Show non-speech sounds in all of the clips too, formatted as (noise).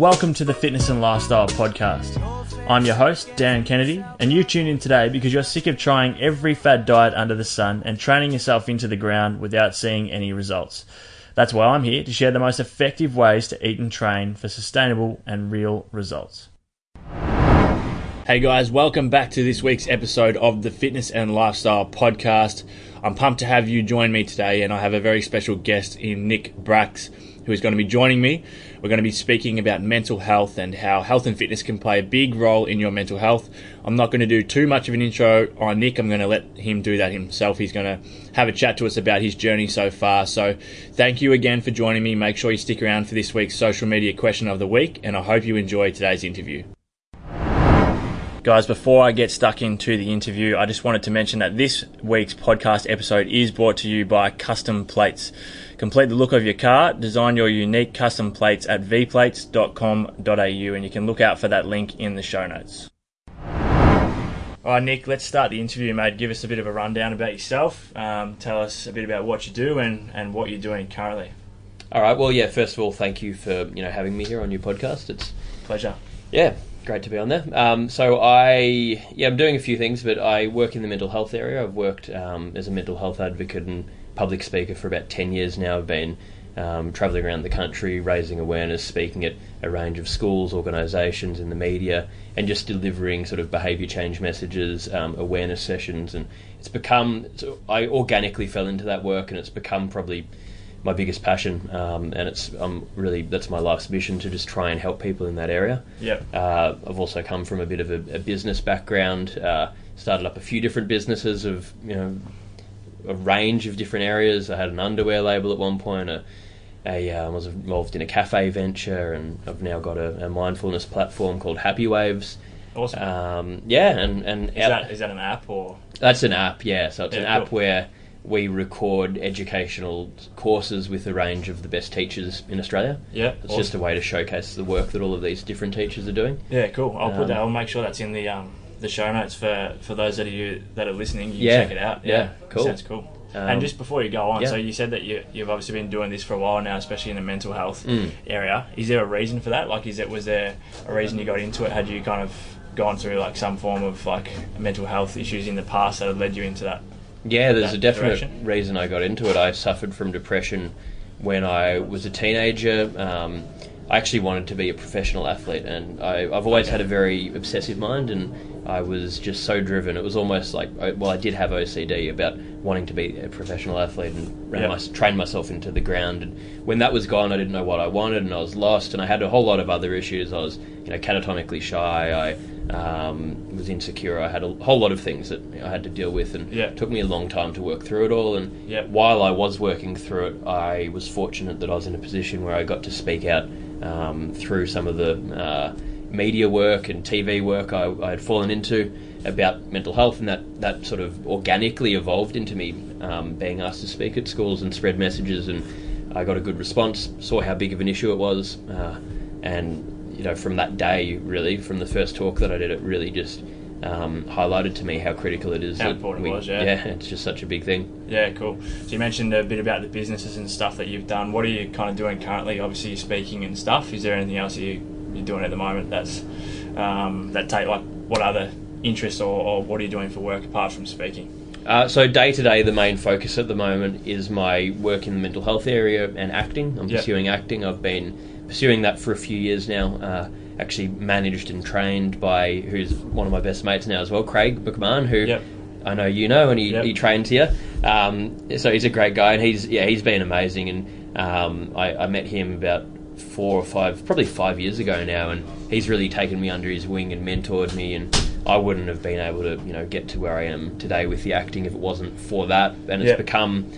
Welcome to the Fitness and Lifestyle Podcast. I'm your host, Dan Kennedy, and you tune in today because you're sick of trying every fad diet under the sun and training yourself into the ground without seeing any results. That's why I'm here to share the most effective ways to eat and train for sustainable and real results. Hey guys, welcome back to this week's episode of the Fitness and Lifestyle Podcast. I'm pumped to have you join me today, and I have a very special guest in Nick Bracks who is going to be joining me. We're going to be speaking about mental health and how health and fitness can play a big role in your mental health. I'm not going to do too much of an intro on Nick. I'm going to let him do that himself. He's going to have a chat to us about his journey so far. So, thank you again for joining me. Make sure you stick around for this week's social media question of the week, and I hope you enjoy today's interview. Guys, before I get stuck into the interview, I just wanted to mention that this week's podcast episode is brought to you by Custom Plates. Complete the look of your car, design your unique custom plates at vplates.com.au, and you can look out for that link in the show notes. All right, Nick, let's start the interview, mate. Give us a bit of a rundown about yourself. Um, tell us a bit about what you do and, and what you're doing currently. All right. Well, yeah. First of all, thank you for you know having me here on your podcast. It's Pleasure. yeah, great to be on there. Um, so I yeah, I'm doing a few things, but I work in the mental health area. I've worked um, as a mental health advocate and public speaker for about ten years now. I've been um, traveling around the country, raising awareness, speaking at a range of schools, organisations, in the media, and just delivering sort of behaviour change messages, um, awareness sessions, and it's become. So I organically fell into that work, and it's become probably my biggest passion, um, and it's um, really that's my life's mission to just try and help people in that area. Yep. Uh, I've also come from a bit of a, a business background. Uh, started up a few different businesses of you know a range of different areas. I had an underwear label at one point. A, a uh, was involved in a cafe venture, and I've now got a, a mindfulness platform called Happy Waves. Awesome. Um, yeah, and and is, that, is that an app or? that's an app. Yeah, so it's Yeah, an app where we record educational courses with a range of the best teachers in Australia. Yeah. It's just a way to showcase the work that all of these different teachers are doing. Yeah, cool. I'll put Um, that. I'll make sure that's in the um, the show notes for, for those that are you that are listening. You Yeah, check it out. yeah, cool. Sounds cool. Um, and just before you go on, yeah. so you said that you you've obviously been doing this for a while now, especially in the mental health Mm. area. Is there a reason for that? Like, is it was there a reason you got into it? Had you kind of gone through like some form of like mental health issues in the past that had led you into that? Yeah, there's a definite direction? reason I got into it. I suffered from depression when I was a teenager. Um, I actually wanted to be a professional athlete, and I, I've always Okay. had a very obsessive mind, and I was just so driven. It was almost like, well, I did have OCD about wanting to be a professional athlete and Yeah. my, train myself into the ground. And when that was gone, I didn't know what I wanted, and I was lost, and I had a whole lot of other issues. I was, you know, catatonically shy. I um, was insecure. I had a whole lot of things that I had to deal with, and Yeah. it took me a long time to work through it all. And Yep. while I was working through it, I was fortunate that I was in a position where I got to speak out um, through some of the uh, media work and TV work I, I had fallen into about mental health, and that, that sort of organically evolved into me um, being asked to speak at schools and spread messages. And I got a good response, saw how big of an issue it was, uh, and you know, from that day, really, from the first talk that I did, it really just um, highlighted to me how critical it is. How important it was, yeah. Yeah, it's just such a big thing. Yeah, cool. So you mentioned a bit about the businesses and stuff that you've done. What are you kind of doing currently? Obviously, you're speaking and stuff. Is there anything else you you're doing at the moment that's um, that take like what other interests or, or what are you doing for work apart from speaking? Uh, so day to day, the main focus at the moment is my work in the mental health area and acting. I'm Yep. pursuing acting. I've been pursuing that for a few years now. Uh, actually managed and trained by who's one of my best mates now as well, Craig McMahon, who Yep. I know you know, and he, Yep. he trained here. Um, so he's a great guy, and he's yeah he's been amazing. And um, I, I met him about four or five, probably five years ago now, and he's really taken me under his wing and mentored me. And I wouldn't have been able to you know get to where I am today with the acting if it wasn't for that. And it's Yep. become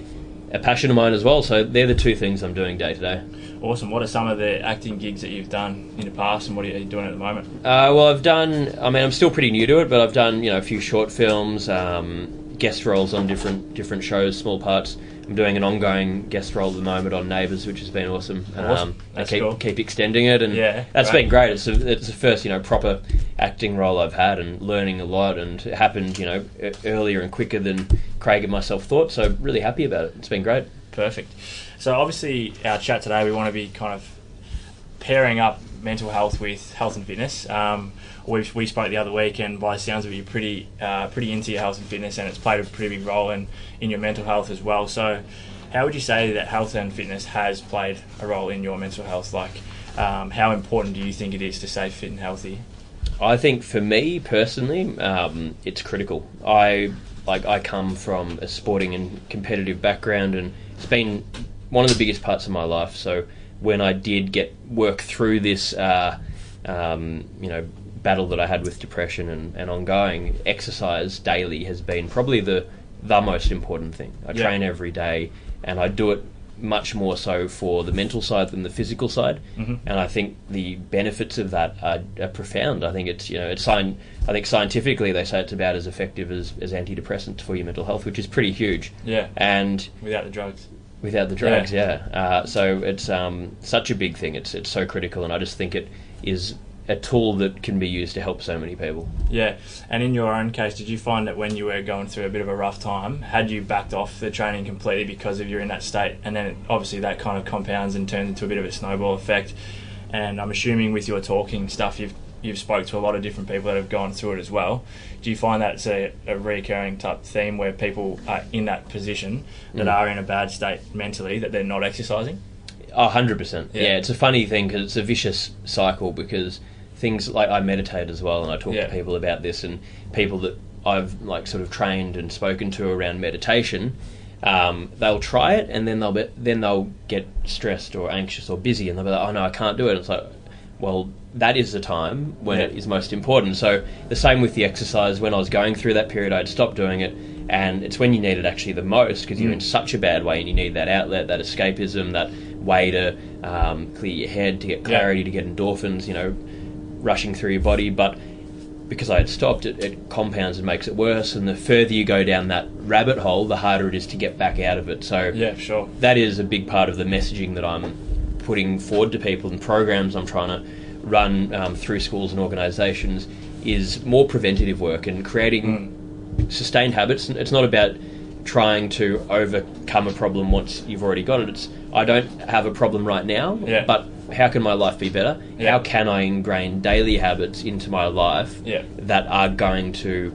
a passion of mine as well. So they're the two things I'm doing day to day. Awesome. What are some of the acting gigs that you've done in the past, and what are you doing at the moment? Uh, well, I've done. I mean, I'm still pretty new to it, but I've done you know a few short films, um, guest roles on different different shows, small parts. I'm doing an ongoing guest role at the moment on Neighbours, which has been awesome. Awesome. Um, I That's keep cool. keep extending it, and Yeah, that's great. been great. It's a, it's the first you know proper acting role I've had, and learning a lot, and it happened you know earlier and quicker than Craig and myself thought. So really happy about it. It's been great. Perfect. So obviously, our chat today, we want to be kind of pairing up mental health with health and fitness. Um, we we spoke the other week, and by the sounds of you're pretty uh, pretty into your health and fitness, and it's played a pretty big role in in your mental health as well. So, how would you say that health and fitness has played a role in your mental health? Like, um, how important do you think it is to stay fit and healthy? I think for me personally, um, it's critical. I like I come from a sporting and competitive background, and it's been one of the biggest parts of my life. So when I did get work through this, uh, um, you know, battle that I had with depression and, and ongoing, exercise daily has been probably the the most important thing. I Yeah. train every day, and I do it much more so for the mental side than the physical side. Mhm. And I think the benefits of that are, are profound. I think it's you know it's sign. I think scientifically they say it's about as effective as, as antidepressants for your mental health, which is pretty huge. Yeah, And without the drugs. Without the drugs, yeah. Uh, so it's um, such a big thing. It's it's so critical, and I just think it is a tool that can be used to help so many people. Yeah, and in your own case, did you find that when you were going through a bit of a rough time, had you backed off the training completely because of you're in that state, and then obviously that kind of compounds and turns into a bit of a snowball effect. And I'm assuming with your talking stuff, you've you've spoke to a lot of different people that have gone through it as well. Do you find that it's a, a recurring type theme where people are in that position that Mm. are in a bad state mentally that they're not exercising? A hundred percent. Yeah. Yeah, it's a funny thing because it's a vicious cycle because things like I meditate as well, and I talk Yeah. to people about this, and people that I've like sort of trained and spoken to around meditation. Um, they'll try it and then they'll be, then they'll get stressed or anxious or busy and they'll be like, oh no, I can't do it. And it's like, well, that is the time when Yeah. it is most important. So the same with the exercise. When I was going through that period, I'd stopped doing it, and it's when you need it actually the most because you're Mm. in such a bad way and you need that outlet, that escapism, that way to um, clear your head, to get clarity, to get endorphins, you know, rushing through your body. But because I had stopped, it, it compounds and makes it worse. And the further you go down that rabbit hole, the harder it is to get back out of it. So Yeah, sure. that is a big part of the messaging that I'm putting forward to people and programs I'm trying to run um, through schools and organisations is more preventative work and creating sustained habits. It's not about trying to overcome a problem once you've already got it. It's I don't have a problem right now, Yeah. but how can my life be better? Yeah. How can I ingrain daily habits into my life Yeah. that are going to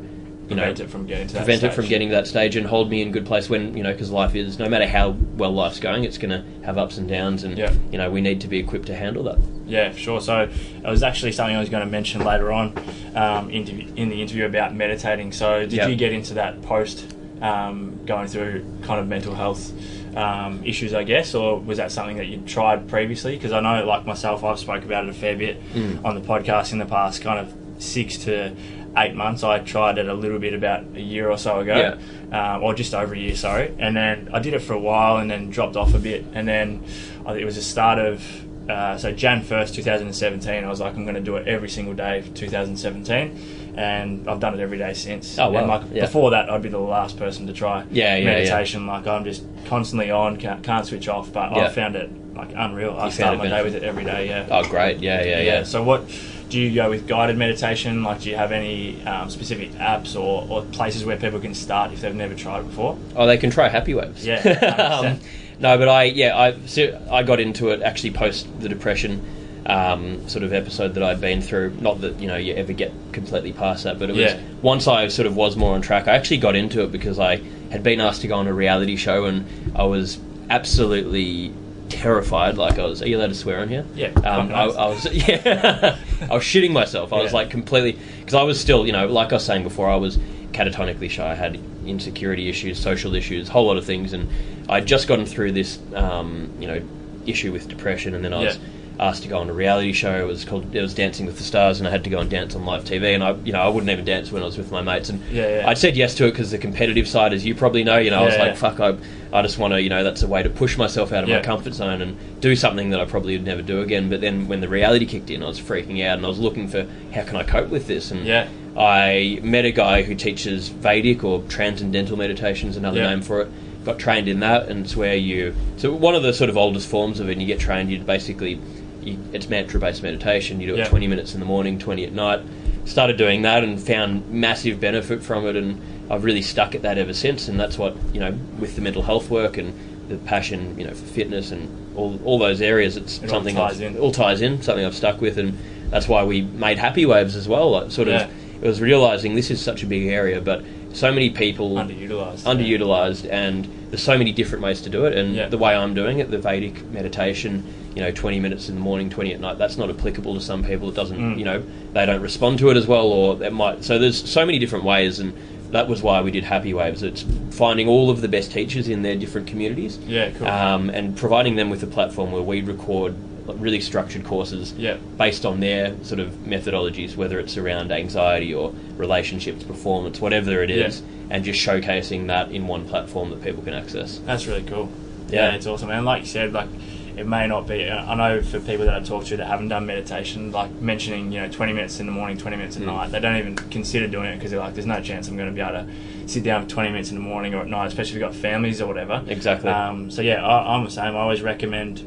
you know Prevent it from getting to that prevent it from stage. getting to that stage and hold me in good place when you know because life is no matter how well life's going it's going to have ups and downs and Yeah. you know we need to be equipped to handle that Yeah, sure. So it was actually something I was going to mention later on um, interview, in the interview about meditating. So did Yeah. you get into that post um, going through kind of mental health um, issues, I guess, or was that something that you tried previously? Because I know, like myself, I've spoke about it a fair bit Mm. on the podcast in the past, kind of six to eight months. I tried it a little bit about a year or so ago, um, or just over a year, sorry. And then I did it for a while and then dropped off a bit. And then I think it was the start of, uh, so Jan 1st, 2017, I was like, I'm going to do it every single day for 2017. And I've done it every day since. Oh, wow. And like Yeah. before that, I'd be the last person to try Yeah, yeah, meditation. Like I'm just constantly on, can't, can't switch off. But Yeah. I found it like unreal. I You start my day with it every day. Yeah. oh great yeah yeah yeah, So what do you go with guided meditation? Like, do you have any um, specific apps or, or places where people can start if they've never tried it before? oh they can try happy waves Yeah, (laughs) um, no but i yeah i so i got into it actually post the depression um, sort of episode that I'd been through. Not that you know you ever get completely past that, but it was Yeah. once I sort of was more on track. I actually got into it because I had been asked to go on a reality show, and I was absolutely terrified. Like I was, are you allowed to swear on here? Yeah, Um, I. I was, (laughs) yeah, I was shitting myself. I was like completely because I was still, you know, like I was saying before, I was catatonically shy. I had insecurity issues, social issues, a whole lot of things, and I'd just gotten through this, um, you know, issue with depression, and then I was Yeah. Asked to go on a reality show. It was called it was Dancing with the Stars, and I had to go and dance on live TV. And I, you know, I wouldn't even dance when I was with my mates. And Yeah, yeah. I'd said yes to it because the competitive side, as you probably know, you know, I was like, yeah. fuck, I, I just want to, you know, that's a way to push myself out of Yeah. my comfort zone and do something that I probably would never do again. But then when the reality kicked in, I was freaking out, and I was looking for how can I cope with this. And Yeah. I met a guy who teaches Vedic or transcendental meditation is another Yeah. name for it. Got trained in that, and it's where you. So one of the sort of oldest forms of it, and you get trained. You basically, you, it's mantra-based meditation. You do it Yeah. twenty minutes in the morning, twenty at night. Started doing that and found massive benefit from it, and I've really stuck at that ever since. And that's what you know with the mental health work and the passion, you know, for fitness and all all those areas. It's It all something ties I've, in. all ties in. Something I've stuck with, and that's why we made Happy Waves as well. Like, sort of, it was realizing this is such a big area, but so many people Underutilized. underutilized, and there's so many different ways to do it. And Yeah. the way I'm doing it, the Vedic meditation, you know, 20 minutes in the morning, 20 at night, that's not applicable to some people. It doesn't, Mm. you know, they don't respond to it as well, or it might. So there's so many different ways, and that was why we did Happy Waves. It's finding all of the best teachers in their different communities, Yeah, cool. um, and providing them with a platform where we record really structured courses Yeah. based on their sort of methodologies, whether it's around anxiety or relationships, performance, whatever it is, and just showcasing that in one platform that people can access. That's really cool. Yeah. Yeah, it's awesome. And like you said, like it may not be. I know for people that I talk to that haven't done meditation, like mentioning you know 20 minutes in the morning, 20 minutes at Mm. night, they don't even consider doing it because they're like, there's no chance I'm going to be able to sit down for 20 minutes in the morning or at night, especially if you've got families or whatever. Exactly. Um, so yeah, I, I'm the same. I always recommend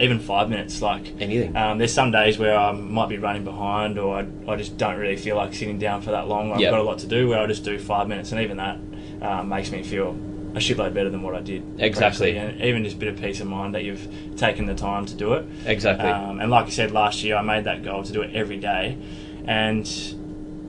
even five minutes. Like Anything. Um, there's some days where I might be running behind, or I, I just don't really feel like sitting down for that long. I've Yep. got a lot to do. Where I just do five minutes, and even that uh, makes me feel a shitload better than what I did. Exactly. previously. and even just a bit of peace of mind that you've taken the time to do it. Exactly. Um, and like I said last year, I made that goal to do it every day, and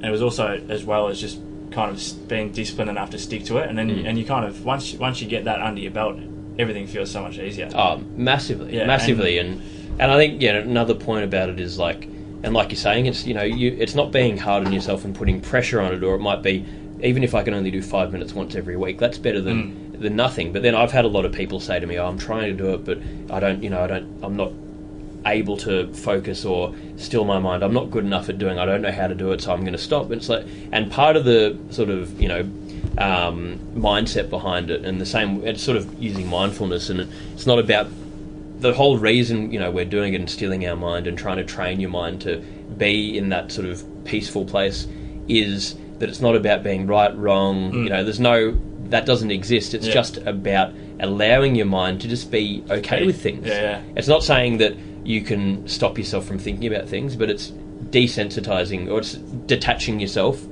and it was also as well as just kind of being disciplined enough to stick to it. And then Mm. and you kind of once once you get that under your belt, everything feels so much easier. Oh, massively, Yeah, massively, and, and I think yeah, another point about it is like, and like you're saying, it's you know, you it's not being hard on yourself and putting pressure on it, or it might be even if I can only do five minutes once every week, that's better than mm. than nothing. But then I've had a lot of people say to me, "Oh, I'm trying to do it, but I don't, you know, I don't, I'm not able to focus or still my mind. I'm not good enough at doing. I don't know how to do it, so I'm going to stop. And it's like, and part of the sort of you know um, mindset behind it, and the same, it's sort of using mindfulness, and it's not about the whole reason you know we're doing it and stilling our mind and trying to train your mind to be in that sort of peaceful place is that it's not about being right, wrong. You know, there's no that doesn't exist. It's Yeah. just about allowing your mind to just be okay with things. yeah, yeah. It's not saying that you can stop yourself from thinking about things, but it's desensitizing or it's detaching yourself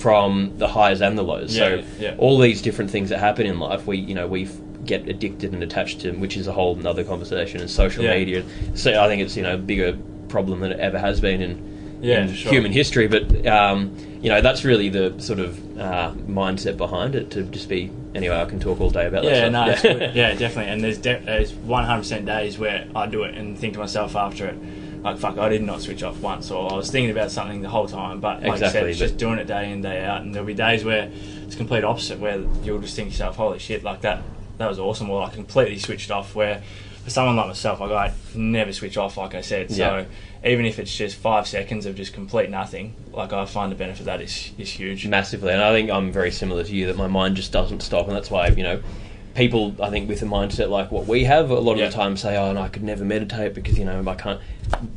from the highs and the lows. Yeah, so yeah. all these different things that happen in life, we you know we get addicted and attached to, which is a whole other conversation. And social Yeah. media, so I think it's you know a bigger problem than it ever has been in, Yeah, in sure. human history. But um, you know that's really the sort of uh, mindset behind it to just be. Anyway, I can talk all day about that. Yeah, stuff. no, it's (laughs) good. yeah, definitely. And there's de- there's 100% days where I do it and think to myself after it, like, fuck, I did not switch off once, or I was thinking about something the whole time. But like Exactly, you said, it's just doing it day in, day out. And there'll be days where it's complete opposite, where you'll just think to yourself, holy shit, like that, that was awesome. Or I completely switched off, where for someone like myself, like, I never switch off, like I said. So Yeah. even if it's just five seconds of just complete nothing, like, I find the benefit of that is, is huge. massively. And I think I'm very similar to you that my mind just doesn't stop, and that's why you know people I think with a mindset like what we have a lot of Yeah. the time say, "Oh, and I could never meditate because you know I can't."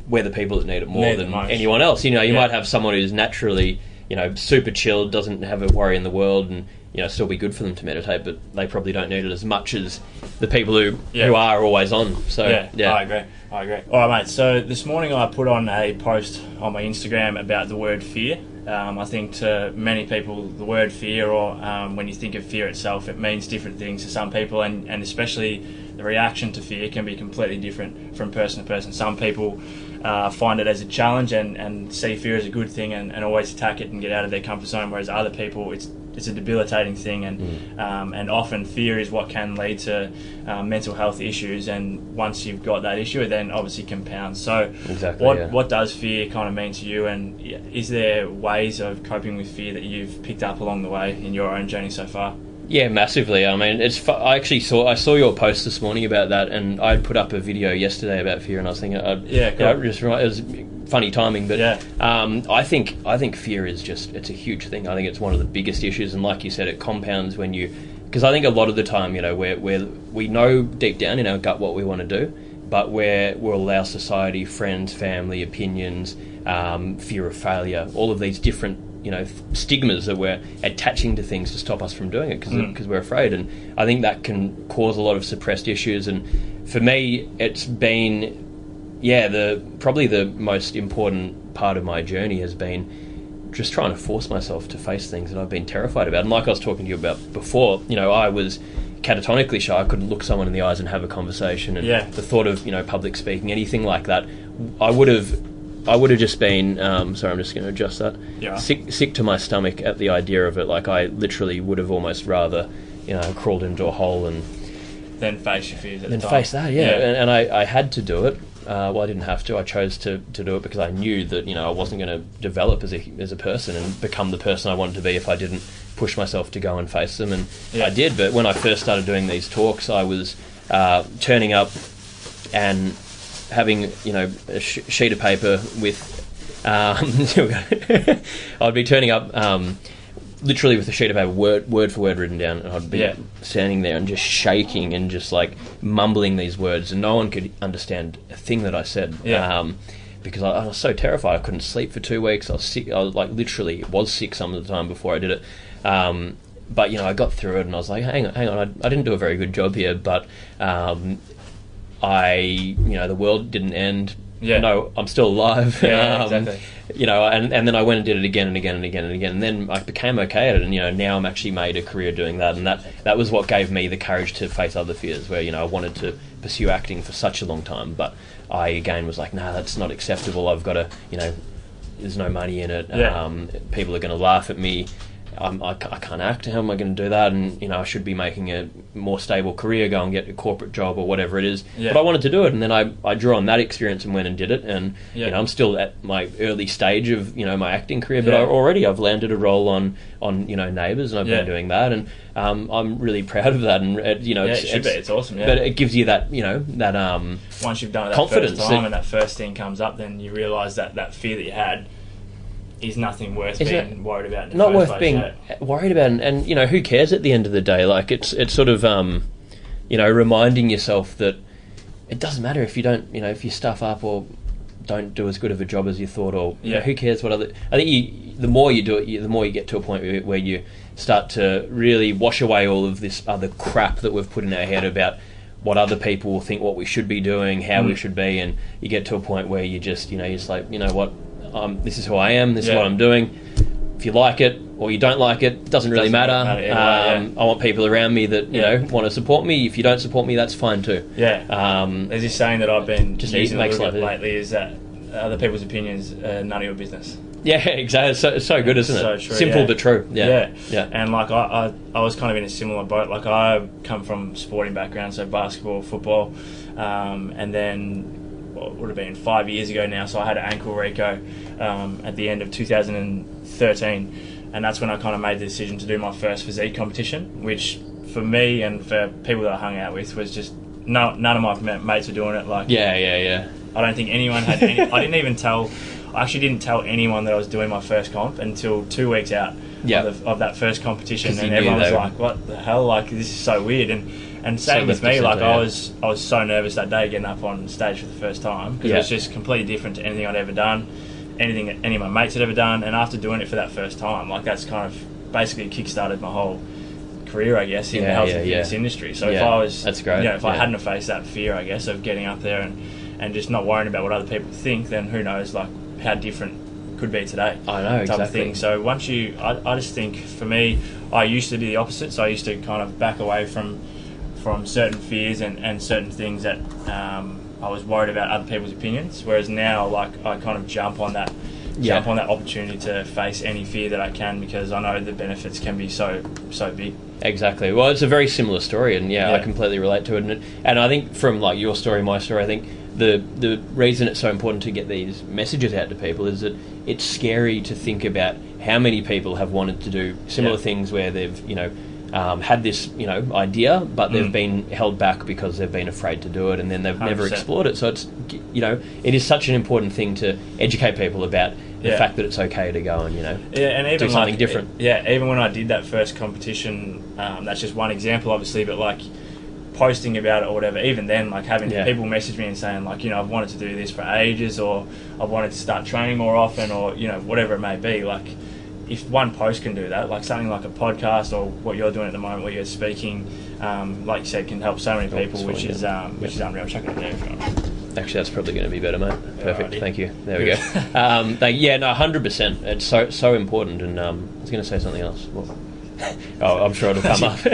We're the people that need it more Need than anyone else. You know, you Yeah. might have someone who's naturally you know super chilled, doesn't have a worry in the world, and you know still be good for them to meditate, but they probably don't need it as much as the people who Yeah. who are always on. So yeah, yeah, I agree. I agree. All right, mate. So this morning I put on a post on my Instagram about the word fear. Um, I think to many people, the word fear, or um, when you think of fear itself, it means different things to some people, and, and especially the reaction to fear can be completely different from person to person. Some people uh, find it as a challenge and, and see fear as a good thing and, and always attack it and get out of their comfort zone, whereas other people, it's it's a debilitating thing, and um, and often fear is what can lead to um, mental health issues. And once you've got that issue, it then obviously compounds. So, Exactly, what yeah. what does fear kind of mean to you? And is there ways of coping with fear that you've picked up along the way in your own journey so far? Yeah, massively. I mean, it's. I actually saw. I saw your post this morning about that, and I put up a video yesterday about fear, and I was thinking, uh, Yeah, you know, just right- it was funny timing, but Yeah. um, I think I think fear is just it's a huge thing. I think it's one of the biggest issues, and like you said, it compounds when you because I think a lot of the time, you know, where where we know deep down in our gut what we want to do, but where we'll allow society, friends, family, opinions, um, fear of failure, all of these different you know stigmas that we're attaching to things to stop us from doing it because Mm. we're afraid, and I think that can cause a lot of suppressed issues. And for me, it's been yeah the probably the most important part of my journey has been just trying to force myself to face things that I've been terrified about. And like I was talking to you about before, you know, I was catatonically shy. I couldn't look someone in the eyes and have a conversation. And Yeah. the thought of you know public speaking, anything like that, I would have. I would have just been. Um, sorry, I'm just going to adjust that. Yeah. Sick, sick to my stomach at the idea of it. Like I literally would have almost rather, you know, crawled into a hole and Then face your fears at then the time. face that. Yeah, and, and I, I had to do it. Uh, well, I didn't have to. I chose to, to do it because I knew that you know I wasn't going to develop as a as a person and become the person I wanted to be if I didn't push myself to go and face them. And Yeah. I did. But when I first started doing these talks, I was uh, turning up and having you know a sh- sheet of paper with. Um, (laughs) I'd be turning up. Um, literally with a sheet of paper, word word for word written down, and I'd be Yeah. standing there and just shaking and just like mumbling these words, and no one could understand a thing that I said. Yeah. Um, because I, I was so terrified, I couldn't sleep for two weeks. I was sick. I was like literally was sick some of the time before I did it. Um, but you know, I got through it, and I was like, "Hang on, hang on! I, I didn't do a very good job here." But um, I, you know, the world didn't end. Yeah. No, I'm still alive. Yeah, (laughs) Um, exactly. You know, and, and then I went and did it again and again and again and again, and then I became okay at it. And you know, now I'm actually made a career doing that, and that that was what gave me the courage to face other fears. Where you know, I wanted to pursue acting for such a long time, but I again was like, "No, that's not acceptable. I've got to, you know, there's no money in it. Yeah. Um, people are going to laugh at me. I'm, I, I can't act. How am I going to do that? And you know, I should be making a more stable career, go and get a corporate job or whatever it is. Yeah. But I wanted to do it, and then I, I drew on that experience and went and did it. And Yeah. you know, I'm still at my early stage of you know my acting career, but Yeah. I, already I've landed a role on on you know Neighbours, and I've been doing that, and um, I'm really proud of that. And uh, you know, it's, it should be. It's awesome, yeah. But it gives you that you know that um, Once you've done it that Confidence, first time and that first thing comes up, then you realise that that fear that you had is nothing worth Is being it worried about. Not worth being yeah. worried about and, and you know who cares at the end of the day like it's it's sort of um you know reminding yourself that it doesn't matter if you don't you know if you stuff up or don't do as good of a job as you thought or you know, Yeah. who cares what other I think you the more you do it you, the more you get to a point where, where you start to really wash away all of this other crap that we've put in our head about what other people will think what we should be doing how we Mm. should be and you get to a point where you just you know you're just like you know what um, this is who I am this is Yeah. what I'm doing if you like it or you don't like it, doesn't really Doesn't matter. matter um, I want people around me that you Yeah. know want to support me. If you don't support me, that's fine too. Yeah. Um, There's this saying that I've been Just using a makes little bit life- lately is that other people's opinions are none of your business. yeah, (laughs) exactly. It's so, it's so good, isn't it? So true, Simple yeah. but true. Yeah, yeah. yeah. And like I, I, I was kind of in a similar boat. Like I come from sporting background, so basketball, football, um, and then well, it would have been five years ago now. So I had an ankle reco um, at the end of 2013, and that's when I kind of made the decision to do my first physique competition, which for me and for people that I hung out with was just no, none of my mates were doing it. Like yeah, yeah, yeah. I don't think anyone had any. I didn't even tell. I actually didn't tell anyone that I was doing my first comp until two weeks out Yeah. of, the, of that first competition, and everyone was like, "What the hell? Like this is so weird." And and So same with me. Like I was I was so nervous that day getting up on stage for the first time because Yeah. it was just completely different to anything I'd ever done, anything that any of my mates had ever done. And after doing it for that first time, like that's kind of basically kickstarted my whole career, I guess, in Yeah, the health yeah, and yeah. fitness industry. So if I was, that's great, You know, if I hadn't faced that fear, I guess, of getting up there and and just not worrying about what other people think, then who knows, like how different could be today. I know type exactly. of thing. So once you, I, I just think for me, I used to be the opposite. So I used to kind of back away from from certain fears and, and certain things that um, I was worried about other people's opinions. Whereas now, like I kind of jump on that. Yeah. Jump on that opportunity to face any fear that I can because I know the benefits can be so so big. Exactly. Well, it's a very similar story, and yeah, I completely relate to it. And, and I think from like your story, my story, I think the the reason it's so important to get these messages out to people is that it's scary to think about how many people have wanted to do similar Yeah. things where they've you know. Um, had this, you know, idea, but they've Mm. been held back because they've been afraid to do it, and then they've never 100%. explored it. So it's, you know, it is such an important thing to educate people about the Yeah. fact that it's okay to go and, you know, Yeah, and even do something like, different. Yeah, even when I did that first competition, um, that's just one example, obviously. But like posting about it or whatever, even then, like having Yeah. people message me and saying like, you know, I've wanted to do this for ages, or I've wanted to start training more often, or you know, whatever it may be. Like, if one post can do that, like something like a podcast or what you're doing at the moment, where you're speaking, um, like you said, can help so many Oh, people, it's which fine, is yeah. um, which is unreal. Chuck it in there if you want. Actually, that's probably going to be better, mate. Perfect. Alrighty. Thank you. There we Good. go. (laughs) um, thank, yeah, no, hundred percent. It's so so important. And um, I was going to say something else. What? (laughs) oh, I'm sure it'll come (laughs) up.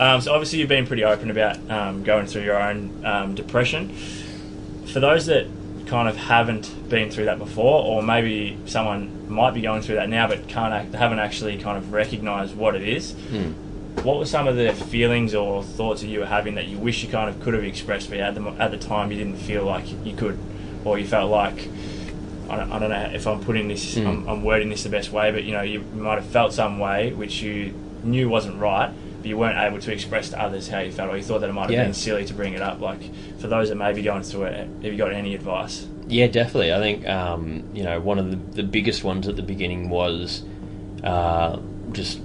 um, so obviously you've been pretty open about um, going through your own um, depression. For those that kind of haven't been through that before, or maybe someone might be going through that now but can't act, haven't actually kind of recognised what it is. Hmm. What were some of the feelings or thoughts that you were having that you wish you kind of could have expressed, but at the, at the time you didn't feel like you could, or you felt like I don't, I don't know if I'm putting this, Mm. I'm, I'm wording this the best way, but you know, you might have felt some way which you knew wasn't right, but you weren't able to express to others how you felt, or you thought that it might have Yeah. been silly to bring it up. Like for those that may be going through it, have you got any advice? Yeah, definitely. I think um, you know one of the, the biggest ones at the beginning was uh, just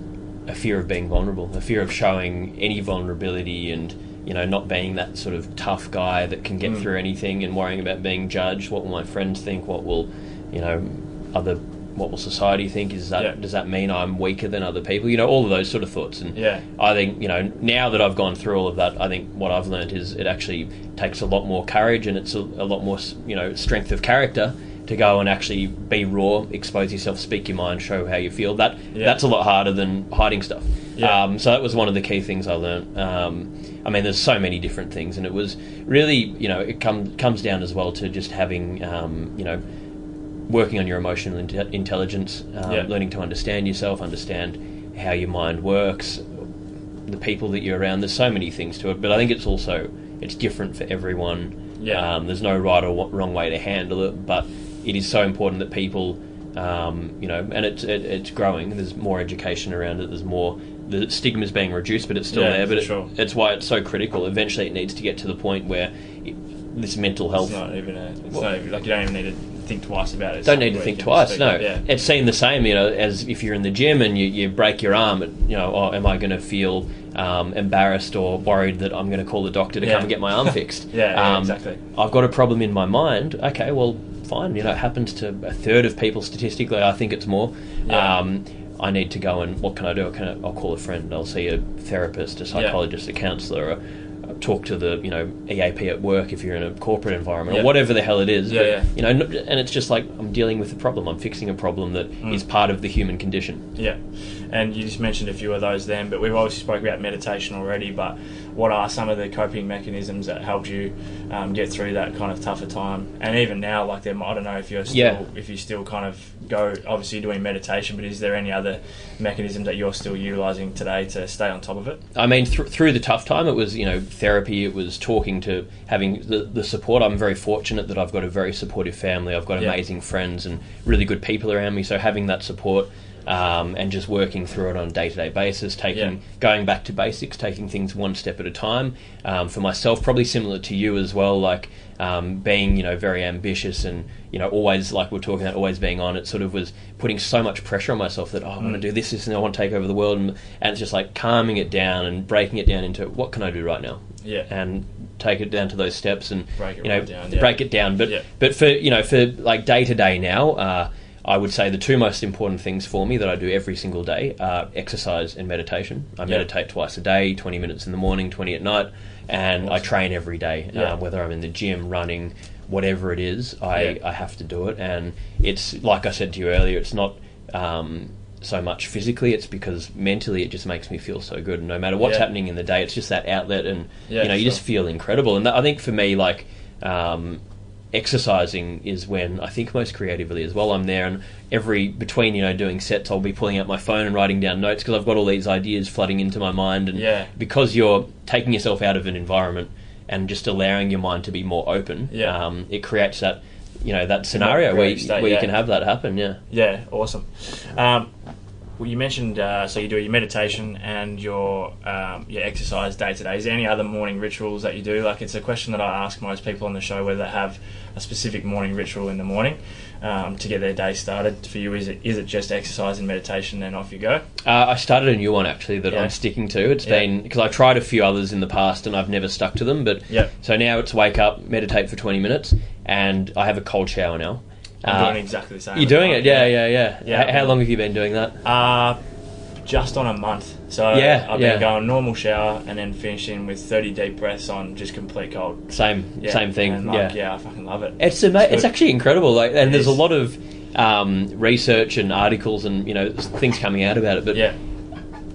a fear of being vulnerable, a fear of showing any vulnerability, and you know not being that sort of tough guy that can get Mm. through anything, and worrying about being judged. What will my friends think? What will you know other what will society think? Is that Yeah. does that mean I'm weaker than other people? You know all of those sort of thoughts. And Yeah. I think you know now that I've gone through all of that, I think what I've learned is it actually takes a lot more courage and it's a, a lot more you know strength of character to go and actually be raw, expose yourself, speak your mind, show how you feel. That Yeah. that's a lot harder than hiding stuff. Yeah. Um, so that was one of the key things I learned. Um, I mean, there's so many different things, and it was really you know it comes comes down as well to just having um, you know working on your emotional inte- intelligence, um, Yeah. learning to understand yourself, understand how your mind works, the people that you're around. There's so many things to it, but I think it's also it's different for everyone. Yeah. Um, there's no right or wrong way to handle it, but it is so important that people, um, you know, and it's it, it's growing. There's more education around it. There's more. The stigma is being reduced, but it's still Yeah, there. But it, sure. it's why it's so critical. Eventually, it needs to get to the point where it, this mental health It's not even a, it's Well- not even, like you don't even need to think twice about it. Don't need to think twice. No, yeah. it's seen the same. You know, as if you're in the gym and you, you break your arm. You know, oh, am I going to feel um, embarrassed or worried that I'm going to call the doctor to Yeah. come and get my arm (laughs) fixed? Yeah, yeah, um, exactly. I've got a problem in my mind. Okay, well, fine. You know, it happens to a third of people statistically. I think it's more. Um, I need to go and what can I do? Can I, I'll call a friend. I'll see a therapist, a psychologist, a counsellor, talk to the you know EAP at work if you're in a corporate environment Yeah. or whatever the hell it is. Yeah, But, yeah. You know, and it's just like I'm dealing with a problem. I'm fixing a problem that is Mm. part of the human condition. Yeah, and you just mentioned a few of those then, but we've obviously spoke about meditation already. But what are some of the coping mechanisms that helped you um, get through that kind of tougher time? And even now, like them, I don't know if you're still Yeah. if you still kind of go. Obviously, doing meditation, but is there any other mechanisms that you're still utilizing today to stay on top of it? I mean, thr through the tough time, it was you know therapy. It was talking to having the, the support. I'm very fortunate that I've got a very supportive family. I've got Yeah. amazing friends and really good people around me. So having that support um, and just working through it on a day to day basis, taking Yeah. going back to basics, taking things one step at a time. Um, for myself, probably similar to you as well. Like um, being you know very ambitious and you know always like we're talking about always being on. It sort of was putting so much pressure on myself that oh, I want to Mm. do this, this, and I want to take over the world, and, and it's just like calming it down and breaking it down into what can I do right now, Yeah, and take it down to those steps and Break it you know right down, yeah. break it down. But Yeah. but for you know for like day to day now. Uh, I would say the two most important things for me that I do every single day are exercise and meditation. I Yeah. meditate twice a day, 20 minutes in the morning, 20 at night, and I train every day, Yeah. uh, whether I'm in the gym, running, whatever it is, I, Yeah. I have to do it. And it's, like I said to you earlier, it's not um, so much physically, it's because mentally it just makes me feel so good. And no matter what's Yeah. happening in the day, it's just that outlet, and Yeah, you know, you sure. just feel incredible. And that, I think for me, like, um, exercising is when I think most creatively as well. I'm there, and every between you know doing sets, I'll be pulling out my phone and writing down notes because I've got all these ideas flooding into my mind, and Yeah. because you're taking yourself out of an environment and just allowing your mind to be more open, Yeah. um, it creates that you know that scenario where, you, state, where yeah. you can have that happen. Yeah. Yeah, awesome. Um, well, you mentioned uh, so you do your meditation and your um, your exercise day to day. Is there any other morning rituals that you do? Like it's a question that I ask most people on the show whether they have a specific morning ritual in the morning um, to get their day started. For you, is it is it just exercise and meditation, and off you go? Uh, I started a new one actually that Yeah. I'm sticking to. It's Yeah. been because I tried a few others in the past and I've never stuck to them. But yeah. so now it's wake up, meditate for 20 minutes, and I have a cold shower now. I'm Uh, doing exactly the same. You're doing it, yeah, yeah, yeah. Yeah. H- How long have you been doing that? Uh, just on a month. So Yeah, I've yeah. been going normal shower and then finishing with 30 deep breaths on just complete cold. Same, Yeah, same thing. Like, yeah. yeah, I fucking love it. It's ama- It's it's, actually incredible. Like, and It there's a lot of um, research and articles and you know things coming out about it. But Yeah.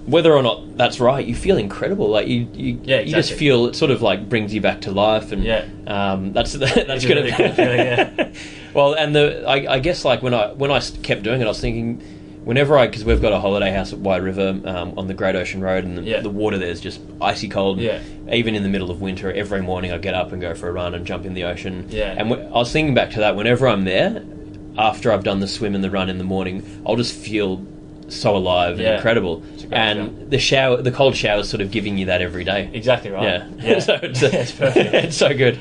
whether or not that's right, you feel incredible. Like you, you, Yeah, you just feel it sort of like brings you back to life, and Yeah. um, that's (laughs) that's It's gonna really good yeah. (laughs) well, and the I, I guess like when I when I kept doing it, I was thinking whenever I because we've got a holiday house at Wye River um, on the Great Ocean Road, and the, Yeah. the water there's just icy cold. Yeah. Even in the middle of winter, every morning I get up and go for a run and jump in the ocean. Yeah. And w- I was thinking back to that. Whenever I'm there, after I've done the swim and the run in the morning, I'll just feel so alive Yeah. and incredible. And feeling. the shower, the cold shower, is sort of giving you that every day. Exactly right. Yeah. (laughs) Yeah. so it's, (laughs) it's perfect. (laughs) it's so good.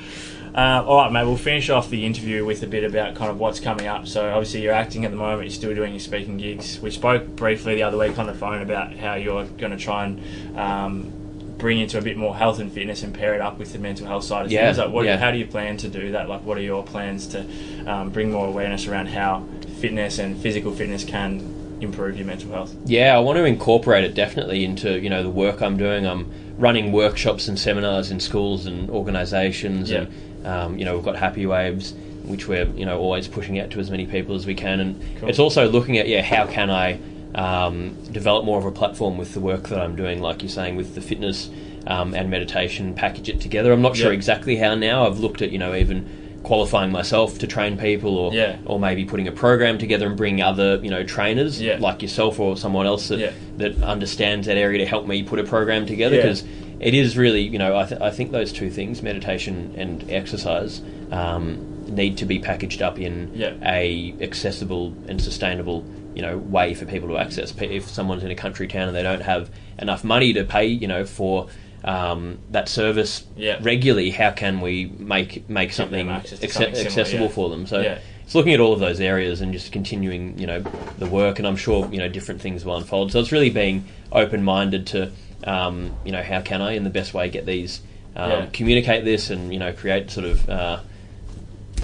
Uh, all right, mate. We'll finish off the interview with a bit about kind of what's coming up. So obviously you're acting at the moment. You're still doing your speaking gigs. We spoke briefly the other week on the phone about how you're going to try and um, bring into a bit more health and fitness and pair it up with the mental health side of Yeah, things. Like, what, yeah. How do you plan to do that? Like, what are your plans to um, bring more awareness around how fitness and physical fitness can improve your mental health? Yeah, I want to incorporate it definitely into you know the work I'm doing. I'm running workshops and seminars in schools and organisations, Yeah. and um, you know we've got Happy Waves, which we're you know always pushing out to as many people as we can. And Cool. it's also looking at yeah how can I um, develop more of a platform with the work that I'm doing, like you're saying with the fitness um, and meditation, package it together. I'm not sure Yeah. exactly how now. I've looked at you know even qualifying myself to train people or Yeah. or maybe putting a program together and bringing other you know trainers Yeah. like yourself or someone else that Yeah. that understands that area to help me put a program together because it is really you know I, th- I think those two things meditation and exercise um, need to be packaged up in Yeah. a accessible and sustainable you know way for people to access if someone's in a country town and they don't have enough money to pay you know for um, that service Yeah. regularly how can we make make something, acce- something similar, accessible yeah. for them so Yeah. it's looking at all of those areas and just continuing, you know, the work. And I'm sure you know different things will unfold. So it's really being open minded to, um, you know, how can I in the best way get these, um, Yeah. communicate this, and you know, create sort of, uh,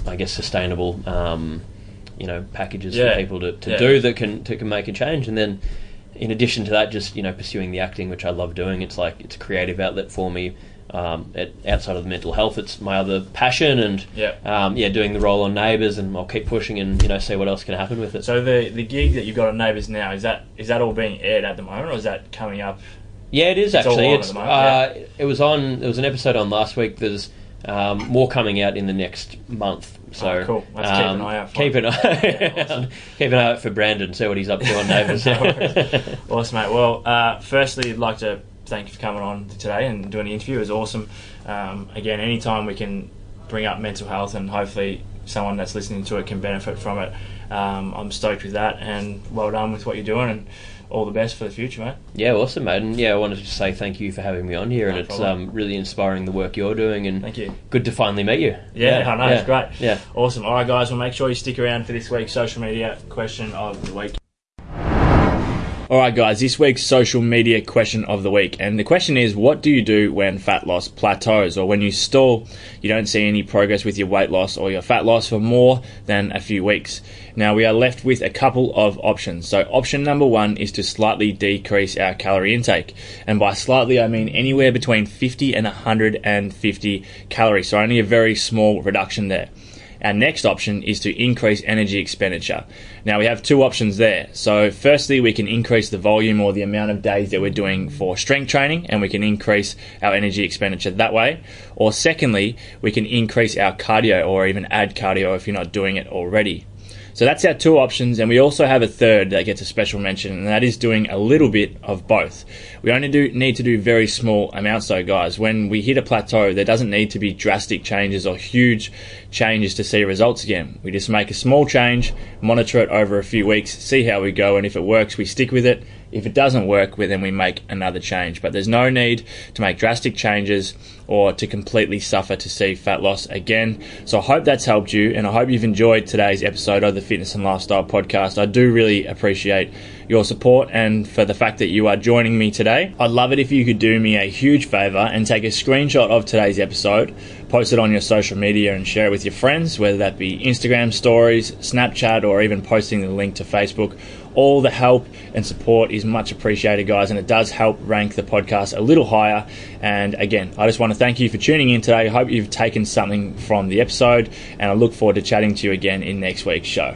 I guess, sustainable, um, you know, packages Yeah. for people to, to Yeah. do that can to, can make a change. And then, in addition to that, just you know, pursuing the acting, which I love doing. It's like it's a creative outlet for me. Um, at, outside of the mental health, it's my other passion, and Yeah. um, yeah, doing the role on Neighbours, and I'll keep pushing and you know see what else can happen with it. So the the gig that you've got on Neighbours now is that is that all being aired at the moment, or is that coming up? Yeah, it is It's all actually. It's moment, uh, it was on. There was an episode on last week. There's um, more coming out in the next month. So Oh, cool. Let's keep an um, eye out for Keep an eye. Yeah, awesome. (laughs) keep an eye out for Brandon. See what he's up to on (laughs) Neighbours. Awesome, mate. Well, uh, firstly, I'd like to thank you for coming on today and doing the interview. It was awesome. Um, again, anytime we can bring up mental health and hopefully someone that's listening to it can benefit from it, um, I'm stoked with that. And well done with what you're doing and all the best for the future, mate. yeah, awesome, mate. And yeah, I wanted to say thank you for having me on here, No and it's um, really inspiring the work you're doing, and Thank you. good to finally meet you. Yeah, I know, it's great. Yeah. Awesome. All right, guys, well, make sure you stick around for this week's social media question of the week. All right, guys, this week's social media question of the week. And the question is what do you do when fat loss plateaus or when you stall, you don't see any progress with your weight loss or your fat loss for more than a few weeks? Now, we are left with a couple of options. So, option number one is to slightly decrease our calorie intake. And by slightly, I mean anywhere between 50 and 150 calories. So, only a very small reduction there. Our next option is to increase energy expenditure. Now we have two options there. So, firstly, we can increase the volume or the amount of days that we're doing for strength training, and we can increase our energy expenditure that way. Or, secondly, we can increase our cardio or even add cardio if you're not doing it already. So that's our two options, and we also have a third that gets a special mention, and that is doing a little bit of both. We only do need to do very small amounts, though, guys. When we hit a plateau, there doesn't need to be drastic changes or huge changes to see results again. We just make a small change, monitor it over a few weeks, see how we go, and if it works, we stick with it. If it doesn't work, then we make another change. But there's no need to make drastic changes or to completely suffer to see fat loss again. So I hope that's helped you, and I hope you've enjoyed today's episode of the Fitness and Lifestyle Podcast. I do really appreciate your support and for the fact that you are joining me today. I'd love it if you could do me a huge favor and take a screenshot of today's episode, post it on your social media, and share it with your friends, whether that be Instagram stories, Snapchat, or even posting the link to Facebook. All the help and support is much appreciated, guys, and it does help rank the podcast a little higher. And again, I just want to thank you for tuning in today. I hope you've taken something from the episode, and I look forward to chatting to you again in next week's show.